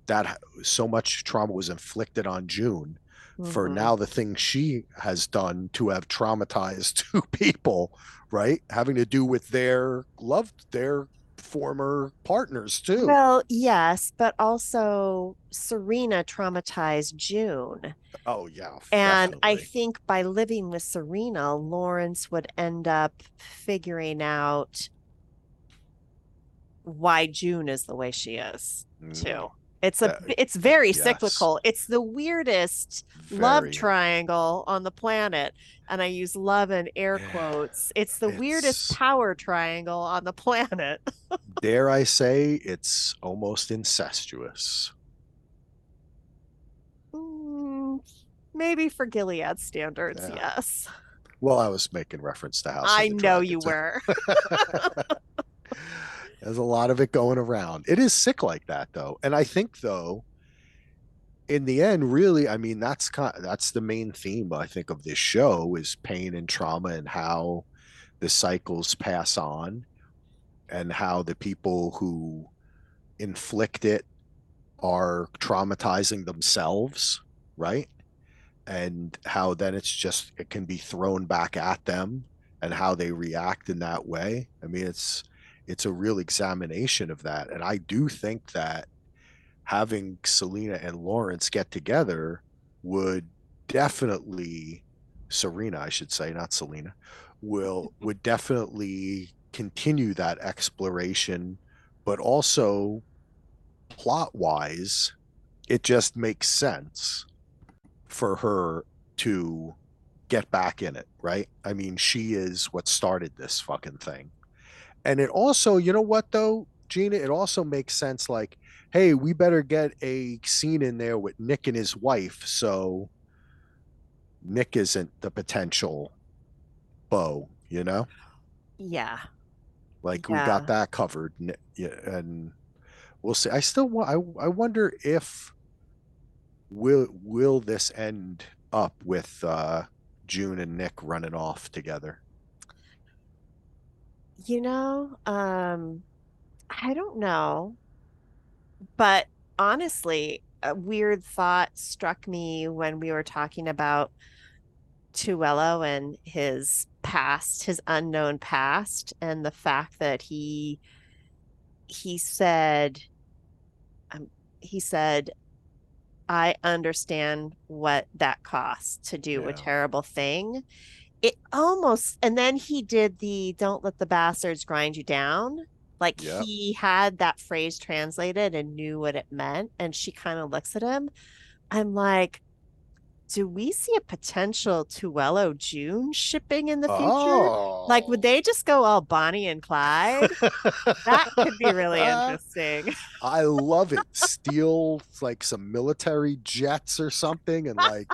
that so much trauma was inflicted on june for Mhm. now the thing she has done to have traumatized <laughs> two people, right? Having to do with their loved their former partners too. Well, yes, but also Serena traumatized June. oh yeah. And I think by living with Serena, Lawrence would end up figuring out why June is the way she is Mm, too. It's a b- it's very yes. cyclical. It's the weirdest love triangle on the planet. And I use love in air Yeah, quotes. It's the weirdest power triangle on the planet. <laughs> Dare I say it's almost incestuous. Mm, maybe for Gilead standards, Yeah. yes. Well, I was making reference to House. I know you were. <laughs> <laughs> There's a lot of it going around. It is sick like that though. And I think though in the end really I mean that's kind that's the main theme I think of this show is pain and trauma and how the cycles pass on and how the people who inflict it are traumatizing themselves, right? And how then it's just it can be thrown back at them and how they react in that way. I mean it's it's a real examination of that. And I do think that having Selena and Lawrence get together would definitely Serena, I should say, not Selena, will mm-hmm. would definitely continue that exploration, but also plot wise, it just makes sense for her to get back in it, right? I mean, she is what started this fucking thing. And it also, you know what though, Gina, it also makes sense like, hey, we better get a scene in there with Nick and his wife so Nick isn't the potential beau, you know? yeah. Like we got that covered, and we'll see. I still want. I I wonder if will will this end up with uh June and Nick running off together? You know, um, I don't know. But honestly, a weird thought struck me when we were talking about Tuello and his past, his unknown past, and the fact that he he said um, he said I understand what that costs to do a terrible thing. It almost, and then he did the don't let the bastards grind you down. Like he had that phrase translated and knew what it meant. And she kind of looks at him. I'm like, do we see a potential Tuello June shipping in the future? Oh, Like, would oh. they just go all Bonnie and Clyde? that could be really <laughs> interesting. I love it. Steal like some military jets or something, and like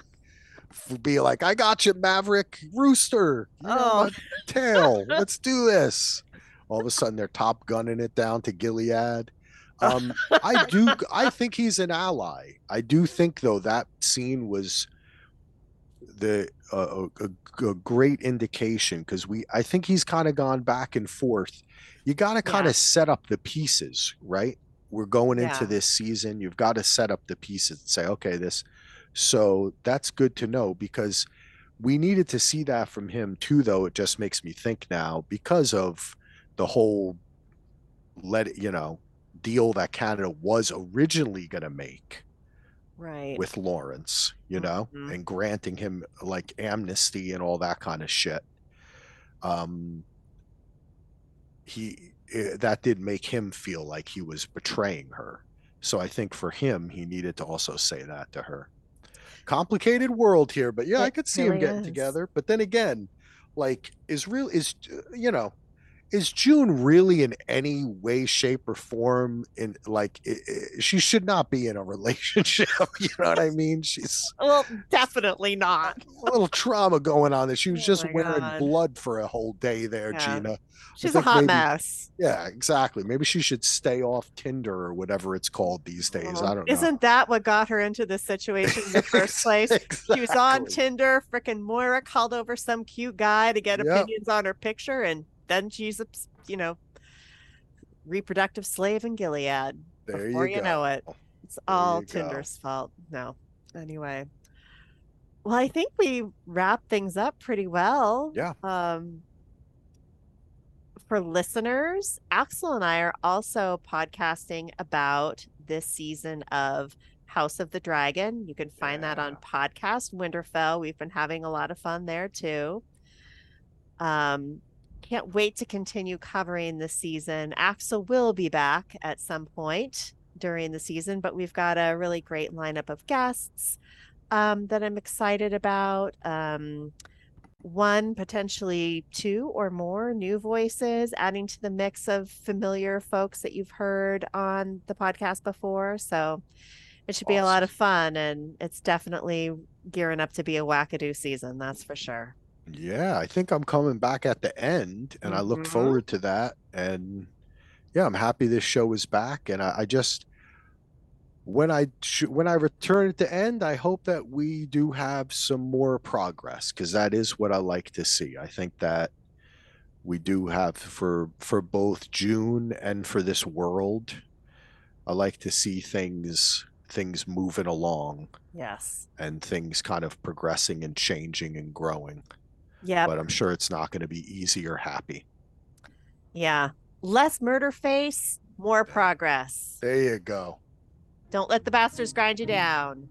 be like, "I got you, Maverick Rooster. Oh. tail. Let's do this." All of a sudden, they're top gunning it down to Gilead. Um, I do. I think he's an ally. I do think though that scene was the uh, a, a, great indication because we. I think he's kind of gone back and forth. You got to kind Yeah. of set up the pieces, right? We're going into Yeah. this season. You've got to set up the pieces and say, okay, this. So that's good to know because we needed to see that from him too. Though it just makes me think now because of the whole let you know deal that Canada was originally going to make Right. with Lawrence, you know, Mhm. and granting him like amnesty and all that kind of shit. Um, he eh, that did make him feel like he was betraying her. So I think for him, he needed to also say that to her. Complicated world here, but yeah, I could see him really getting is. together. But then again, like, is real is uh, you know, is June really in any way, shape, or form in like i- i- she should not be in a <laughs> relationship? You know what I mean? She's Well, definitely not. a little trauma going on that she was Oh just wearing God. blood for a whole day there, Yeah. Gina. She's a hot maybe- mess. Yeah, exactly. Maybe she should stay off Tinder or whatever it's called these days. Oh, I don't know. Isn't that what got her into this situation in the <laughs> first place? She was on Tinder. Frickin' Moira called over some cute guy to get Yep. opinions on her picture, and then she's a, you know, reproductive slave in Gilead. There Before you you, know it, it's all you go. Tinder's fault. No, anyway. Well, I think we wrap things up pretty well. Yeah. Um, for listeners, Axel and I are also podcasting about this season of House of the Dragon. You can find that on podcast Winterfell. We've been having a lot of fun there too. Um, can't wait to continue covering this season. Axel will be back at some point during the season, but we've got a really great lineup of guests um, that I'm excited about. Um, one, potentially two or more new voices, adding to the mix of familiar folks that you've heard on the podcast before. So it should be a lot of fun, and it's definitely gearing up to be a wackadoo season. That's for sure. Yeah, I think I'm coming back at the end, and I look Mhm. forward to that. And yeah, I'm happy this show is back. And I, I just when I when I return at the end, I hope that we do have some more progress because that is what I like to see. I think that we do have for for both June and for this world. I like to see things things moving along Yes. and things kind of progressing and changing and growing Yeah. but I'm sure it's not going to be easy or happy. Yeah. Less murder face, more progress. There you go. Don't let the bastards grind you down.